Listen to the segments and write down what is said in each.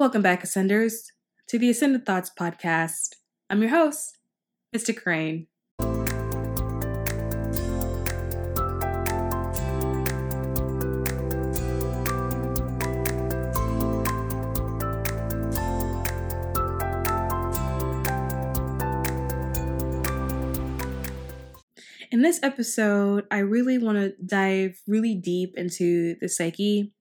Welcome back, Ascenders, to the Ascended Thoughts podcast. I'm your host, Mr. Crane. In this episode, I really want to dive really deep into the psyche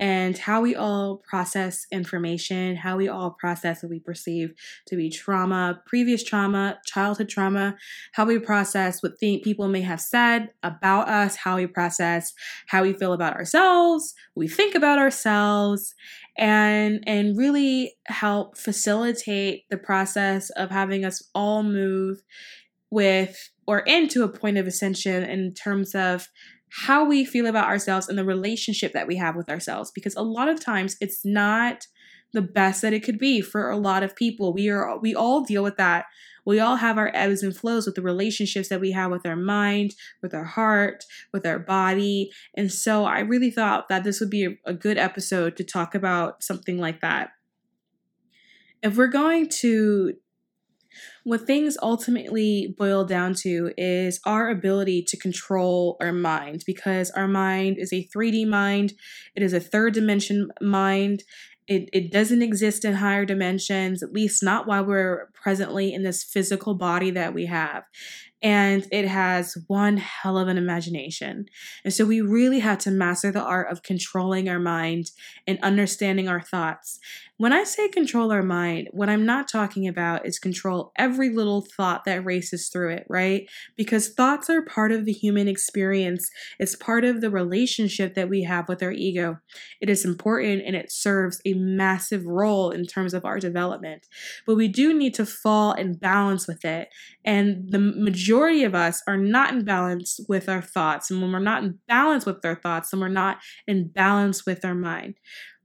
and how we all process information, how we all process what we perceive to be trauma, previous trauma, childhood trauma, how we process what th- people may have said about us, how we process how we feel about ourselves, we think about ourselves, and and really help facilitate the process of having us all move with or into a point of ascension in terms of how we feel about ourselves and the relationship that we have with ourselves because a lot of times it's not the best that it could be for a lot of people. We are we all deal with that. We all have our ebbs and flows with the relationships that we have with our mind with our heart with our body. And so i really thought that this would be a, a good episode to talk about something like that. If we're going to what things ultimately boil down to is our ability to control our mind because our mind is a 3D mind, it is a third dimension mind. It, it doesn't exist in higher dimensions, at least not while we're presently in this physical body that we have and it has one hell of an imagination. And so we really have to master the art of controlling our mind and understanding our thoughts. When I say control our mind, what I'm not talking about is control every little thought that races through it, right? Because thoughts are part of the human experience, it's part of the relationship that we have with our ego. It is important and it serves a massive role in terms of our development. But we do need to fall in balance with it. And the majority majority of us are not in balance with our thoughts. And when we're not in balance with our thoughts, then we're not in balance with our mind.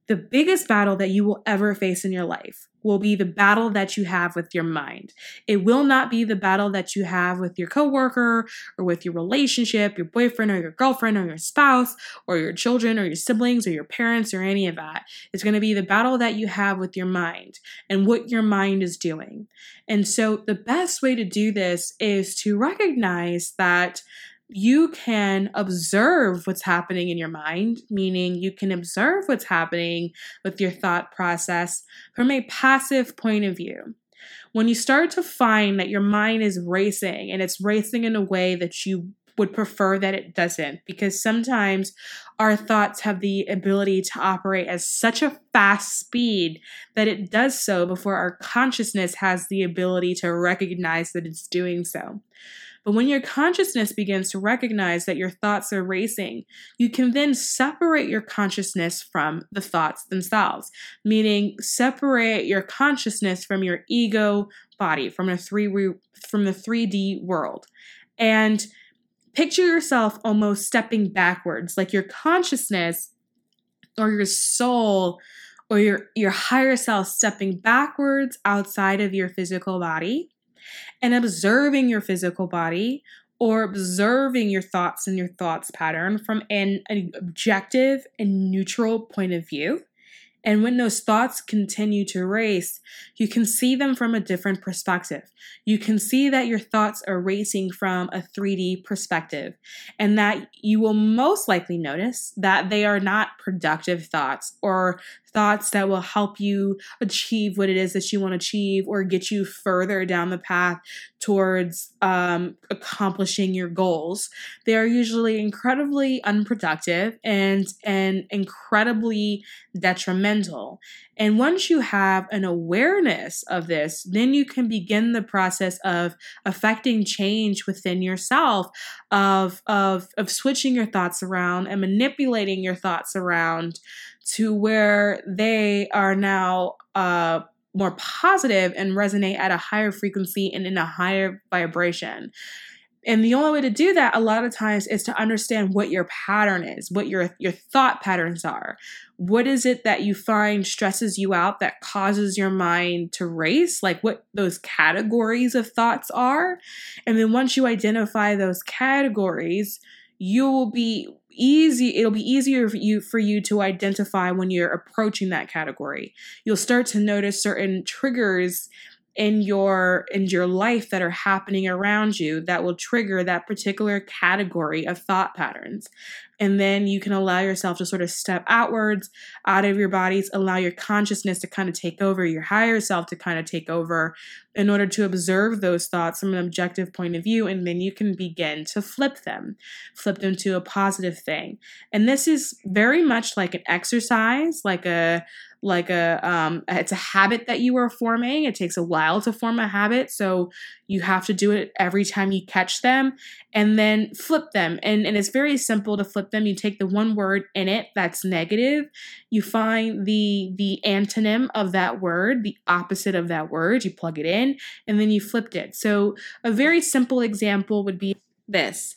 The biggest battle that you will ever face in your life will be the battle that you have with your mind. It will not be the battle that you have with your coworker or with your relationship, your boyfriend or your girlfriend or your spouse or your children or your siblings or your parents or any of that. It's going to be the battle that you have with your mind and what your mind is doing. And so the best way to do this is to recognize that you can observe what's happening in your mind, meaning you can observe what's happening with your thought process from a passive point of view. When you start to find that your mind is racing and it's racing in a way that you would prefer that it doesn't, because sometimes our thoughts have the ability to operate at such a fast speed that it does so before our consciousness has the ability to recognize that it's doing so. But when your consciousness begins to recognize that your thoughts are racing, you can then separate your consciousness from the thoughts themselves, meaning separate your consciousness from your ego body, from a three from the 3D world. And picture yourself almost stepping backwards, like your consciousness or your soul or your your higher self stepping backwards outside of your physical body and observing your physical body or observing your thoughts and your thoughts pattern from an, an objective and neutral point of view. And when those thoughts continue to race, you can see them from a different perspective. You can see that your thoughts are racing from a 3D perspective, and that you will most likely notice that they are not productive thoughts or thoughts that will help you achieve what it is that you want to achieve or get you further down the path towards um, accomplishing your goals. They are usually incredibly unproductive and and incredibly detrimental. And once you have an awareness of this, then you can begin the process of affecting change within yourself, of, of, of switching your thoughts around and manipulating your thoughts around to where they are now uh, more positive and resonate at a higher frequency and in a higher vibration. And the only way to do that a lot of times is to understand what your pattern is, what your your thought patterns are. What is it that you find stresses you out that causes your mind to race? Like what those categories of thoughts are. And then once you identify those categories, you will be easy it'll be easier for you for you to identify when you're approaching that category. You'll start to notice certain triggers in your in your life that are happening around you that will trigger that particular category of thought patterns. And then you can allow yourself to sort of step outwards out of your bodies allow your consciousness to kind of take over your higher self to kind of take over in order to observe those thoughts from an objective point of view and then you can begin to flip them flip them to a positive thing. And this is very much like an exercise like a like a um it's a habit that you are forming. It takes a while to form a habit so you have to do it every time you catch them and then flip them. And and it's very simple to flip them. You take the one word in it that's negative. You find the the antonym of that word the opposite of that word. You plug it in and then you flipped it. So a very simple example would be this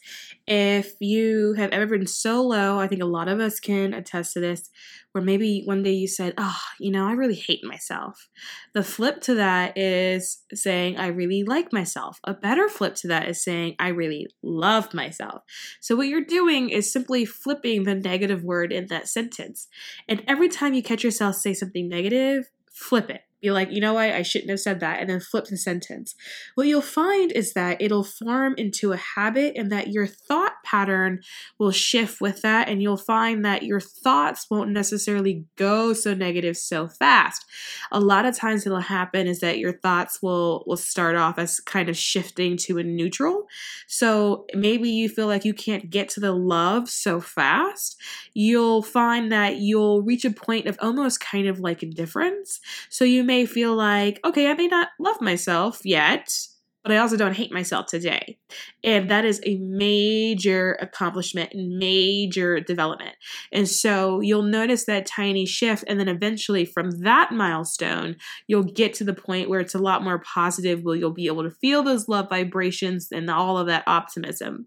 if you have ever been so low, I think a lot of us can attest to this, where maybe one day you said, Oh, you know, I really hate myself. The flip to that is saying, I really like myself. A better flip to that is saying, I really love myself. So, what you're doing is simply flipping the negative word in that sentence. And every time you catch yourself say something negative, flip it be like, you know what, I shouldn't have said that, and then flip the sentence. What you'll find is that it'll form into a habit and that your thought pattern will shift with that, and you'll find that your thoughts won't necessarily go so negative so fast. A lot of times it'll happen is that your thoughts will will start off as kind of shifting to a neutral. So maybe you feel like you can't get to the love so fast. You'll find that you'll reach a point of almost kind of like indifference. So you may feel like, okay, I may not love myself yet, but I also don't hate myself today. And that is a major accomplishment and major development. And so you'll notice that tiny shift. And then eventually, from that milestone, you'll get to the point where it's a lot more positive, where you'll be able to feel those love vibrations and all of that optimism.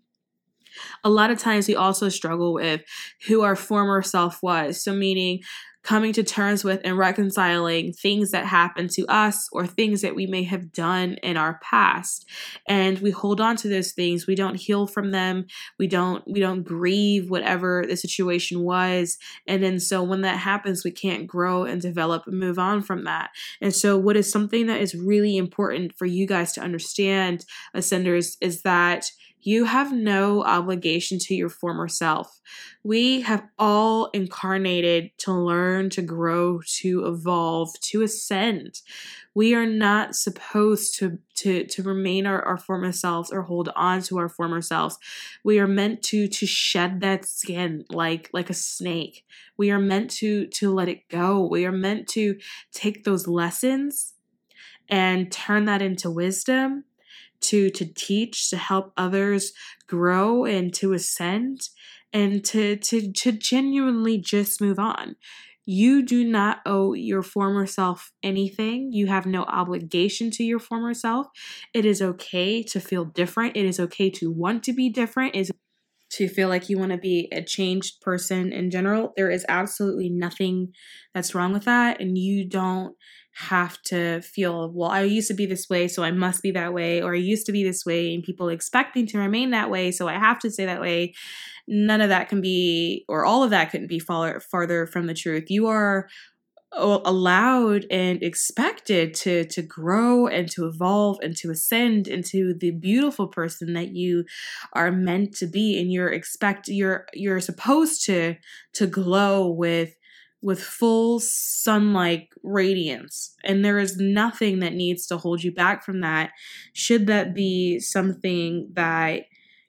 A lot of times we also struggle with who our former self was. So, meaning coming to terms with and reconciling things that happened to us or things that we may have done in our past. And we hold on to those things. We don't heal from them. We don't we don't grieve whatever the situation was. And then so when that happens we can't grow and develop and move on from that. And so what is something that is really important for you guys to understand uh, ascenders is that you have no obligation to your former self. We have all incarnated to learn, to grow, to evolve, to ascend. We are not supposed to, to, to remain our, our former selves or hold on to our former selves. We are meant to to shed that skin like like a snake. We are meant to to let it go. We are meant to take those lessons and turn that into wisdom to to teach to help others grow and to ascend and to to to genuinely just move on you do not owe your former self anything. You have no obligation to your former self. It is okay to feel different. It is okay to want to be different. Is to feel like you want to be a changed person in general. There is absolutely nothing that's wrong with that. And you don't have to feel, well, I used to be this way, so I must be that way, or I used to be this way, and people expect me to remain that way, so I have to stay that way. None of that can be, or all of that couldn't be far, farther from the truth. You are allowed and expected to to grow and to evolve and to ascend into the beautiful person that you are meant to be and you're expect you're you're supposed to to glow with with full sunlight radiance. And there is nothing that needs to hold you back from that. Should that be something that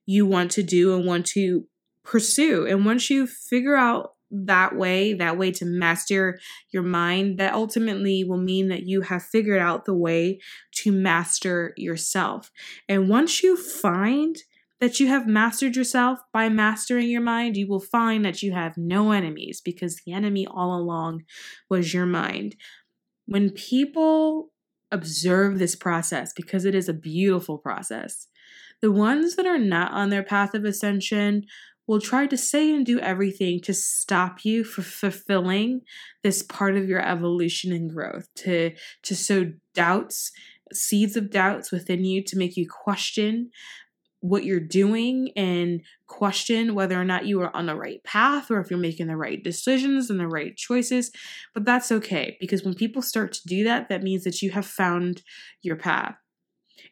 you want to do and want to pursue. And once you figure out that way, that way to master your mind, that ultimately will mean that you have figured out the way to master yourself. And once you find that you have mastered yourself by mastering your mind, you will find that you have no enemies because the enemy all along was your mind. When people observe this process, because it is a beautiful process, the ones that are not on their path of ascension will try to say and do everything to stop you from fulfilling this part of your evolution and growth, to, to sow doubts, seeds of doubts within you to make you question what you're doing and question whether or not you are on the right path or if you're making the right decisions and the right choices. But that's okay because when people start to do that, that means that you have found your path.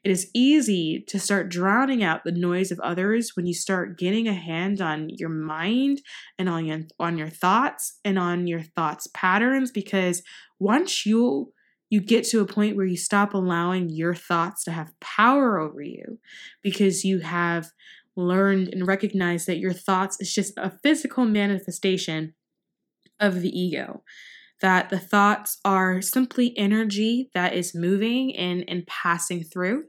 It is easy to start drowning out the noise of others when you start getting a hand on your mind and on your, on your thoughts and on your thoughts patterns because once you you get to a point where you stop allowing your thoughts to have power over you because you have learned and recognized that your thoughts is just a physical manifestation of the ego that the thoughts are simply energy that is moving and, and passing through,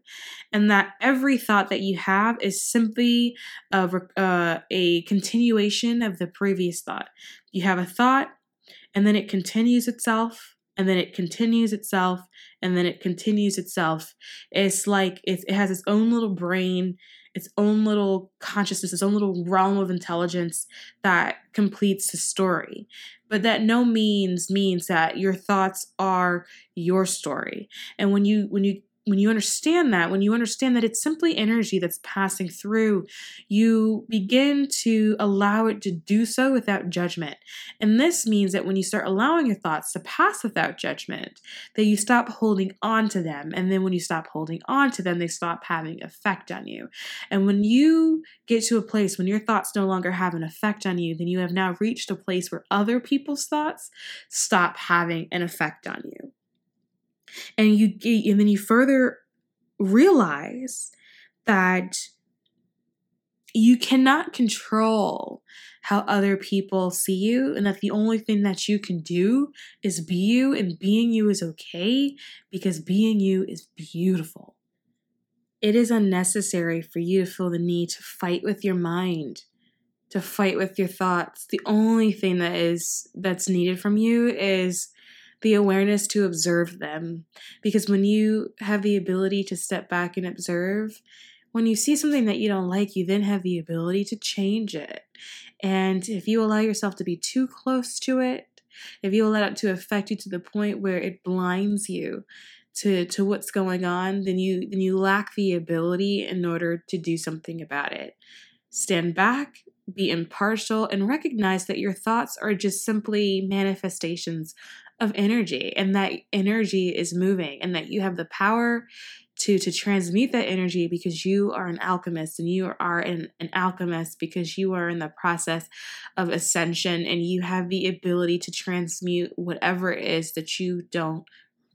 and that every thought that you have is simply a, uh, a continuation of the previous thought. You have a thought, and then it continues itself, and then it continues itself, and then it continues itself. It's like it, it has its own little brain its own little consciousness, its own little realm of intelligence that completes the story but that no means means that your thoughts are your story and when you when you when you understand that, when you understand that it's simply energy that's passing through, you begin to allow it to do so without judgment. And this means that when you start allowing your thoughts to pass without judgment, that you stop holding on to them. And then when you stop holding on to them, they stop having effect on you. And when you get to a place when your thoughts no longer have an effect on you, then you have now reached a place where other people's thoughts stop having an effect on you and you and then you further realize that you cannot control how other people see you and that the only thing that you can do is be you and being you is okay because being you is beautiful. It is unnecessary for you to feel the need to fight with your mind to fight with your thoughts. The only thing that is that's needed from you is the awareness to observe them. Because when you have the ability to step back and observe, when you see something that you don't like, you then have the ability to change it. And if you allow yourself to be too close to it, if you allow it to affect you to the point where it blinds you to, to what's going on, then you then you lack the ability in order to do something about it. Stand back, be impartial, and recognize that your thoughts are just simply manifestations of energy and that energy is moving and that you have the power to to transmute that energy because you are an alchemist and you are an, an alchemist because you are in the process of ascension and you have the ability to transmute whatever it is that you don't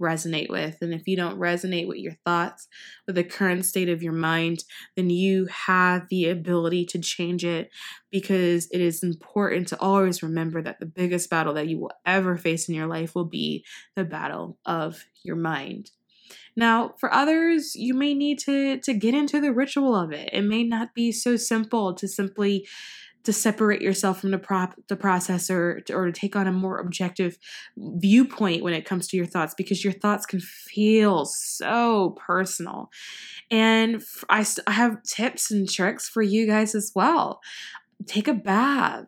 resonate with. And if you don't resonate with your thoughts, with the current state of your mind, then you have the ability to change it because it is important to always remember that the biggest battle that you will ever face in your life will be the battle of your mind. Now, for others, you may need to to get into the ritual of it. It may not be so simple to simply to separate yourself from the prop the process or to, or to take on a more objective viewpoint when it comes to your thoughts because your thoughts can feel so personal. And I, I have tips and tricks for you guys as well take a bath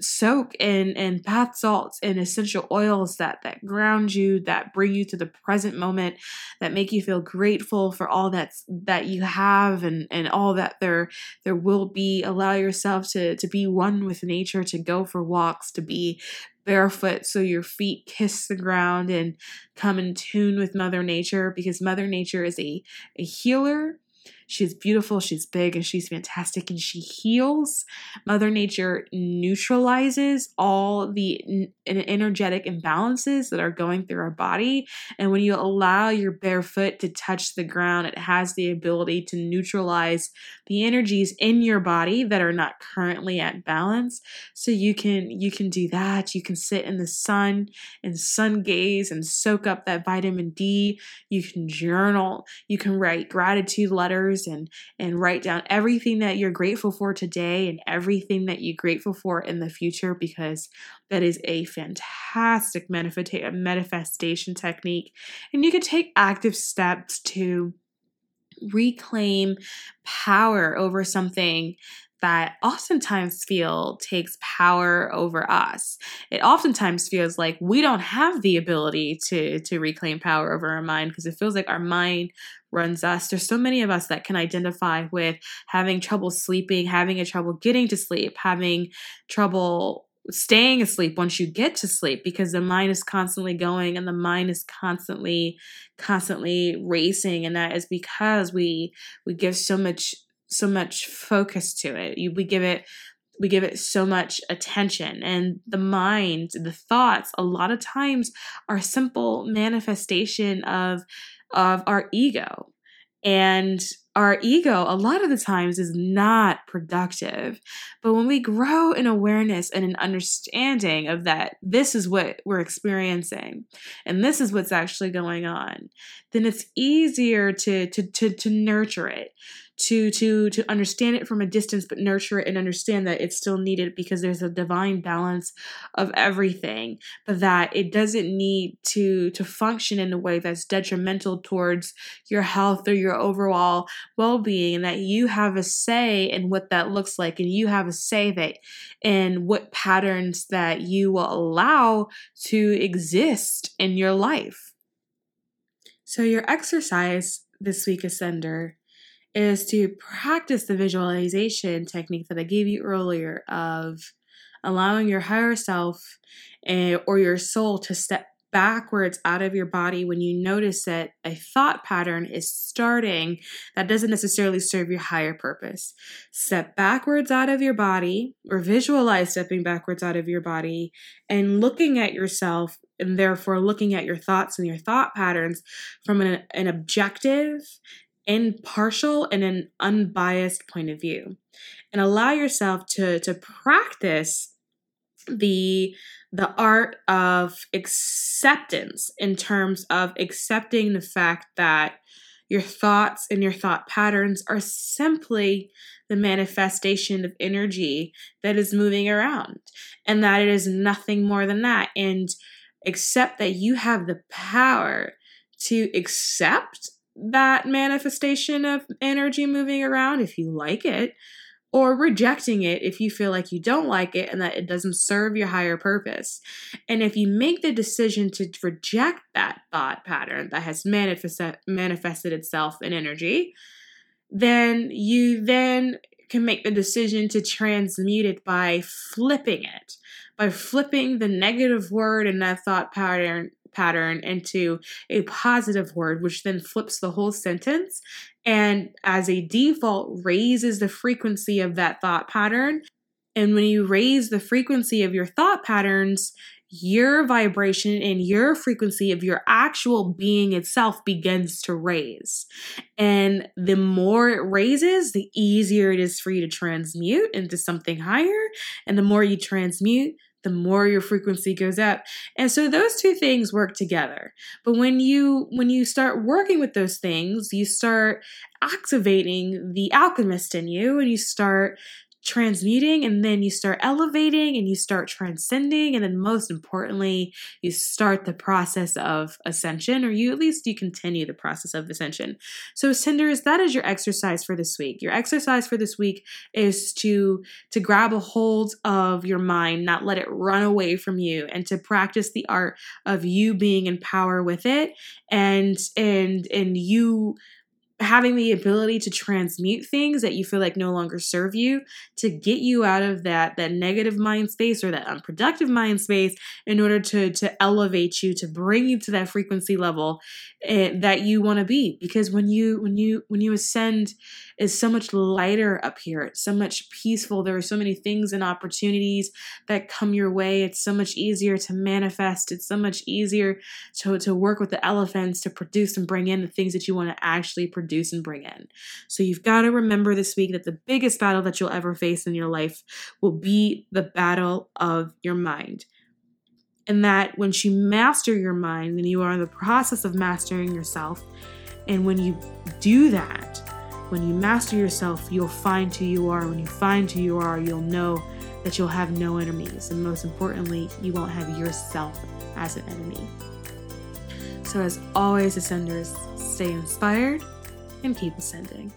soak in in bath salts and essential oils that that ground you that bring you to the present moment that make you feel grateful for all that's that you have and and all that there there will be. Allow yourself to to be one with nature to go for walks to be barefoot so your feet kiss the ground and come in tune with mother nature because mother nature is a a healer She's beautiful, she's big, and she's fantastic, and she heals. Mother Nature neutralizes all the energetic imbalances that are going through our body. And when you allow your bare foot to touch the ground, it has the ability to neutralize the energies in your body that are not currently at balance. So you can you can do that. You can sit in the sun and sun gaze and soak up that vitamin D. You can journal. You can write gratitude letters and and write down everything that you're grateful for today and everything that you're grateful for in the future because that is a fantastic manifestation technique and you can take active steps to reclaim power over something that oftentimes feel takes power over us. It oftentimes feels like we don't have the ability to to reclaim power over our mind because it feels like our mind runs us. There's so many of us that can identify with having trouble sleeping, having a trouble getting to sleep, having trouble staying asleep once you get to sleep because the mind is constantly going and the mind is constantly constantly racing and that is because we we give so much so much focus to it. You, we give it we give it so much attention and the mind the thoughts a lot of times are simple manifestation of of our ego and our ego, a lot of the times, is not productive. But when we grow in awareness and an understanding of that, this is what we're experiencing and this is what's actually going on, then it's easier to, to, to, to nurture it to to to understand it from a distance but nurture it and understand that it's still needed because there's a divine balance of everything but that it doesn't need to to function in a way that's detrimental towards your health or your overall well-being and that you have a say in what that looks like and you have a say that in what patterns that you will allow to exist in your life. So your exercise this week ascender is to practice the visualization technique that I gave you earlier of allowing your higher self and, or your soul to step backwards out of your body when you notice that a thought pattern is starting that doesn't necessarily serve your higher purpose. Step backwards out of your body or visualize stepping backwards out of your body and looking at yourself and therefore looking at your thoughts and your thought patterns from an, an objective impartial and an unbiased point of view and allow yourself to to practice the the art of acceptance in terms of accepting the fact that your thoughts and your thought patterns are simply the manifestation of energy that is moving around and that it is nothing more than that and accept that you have the power to accept that manifestation of energy moving around if you like it, or rejecting it if you feel like you don't like it and that it doesn't serve your higher purpose. And if you make the decision to reject that thought pattern that has manifest- manifested itself in energy, then you then can make the decision to transmute it by flipping it, by flipping the negative word in that thought pattern pattern into a positive word, which then flips the whole sentence and as a default raises the frequency of that thought pattern. And when you raise the frequency of your thought patterns, your vibration and your frequency of your actual being itself begins to raise. And the more it raises, the easier it is for you to transmute into something higher. And the more you transmute, the more your frequency goes up. And so those two things work together. But when you when you start working with those things you start activating the alchemist in you and you start transmuting and then you start elevating and you start transcending and then most importantly you start the process of ascension or you at least you continue the process of ascension. So ascenders that is your exercise for this week. Your exercise for this week is to to grab a hold of your mind not let it run away from you and to practice the art of you being in power with it and and and you having the ability to transmute things that you feel like no longer serve you to get you out of that that negative mind space or that unproductive mind space in order to to elevate you to bring you to that frequency level eh, that you want to be. Because when you when you when you ascend is so much lighter up here. It's so much peaceful. There are so many things and opportunities that come your way. It's so much easier to manifest. It's so much easier to to work with the elephants to produce and bring in the things that you want to actually produce produce and bring in. So you've got to remember this week that the biggest battle that you'll ever face in your life will be the battle of your mind. And that once you master your mind, then you are in the process of mastering yourself. And when you do that, when you master yourself, you'll find who you are. When you find who you are, you'll know that you'll have no enemies. And most importantly, you won't have yourself as an enemy. So, as always, Ascenders, stay inspired and keep ascending.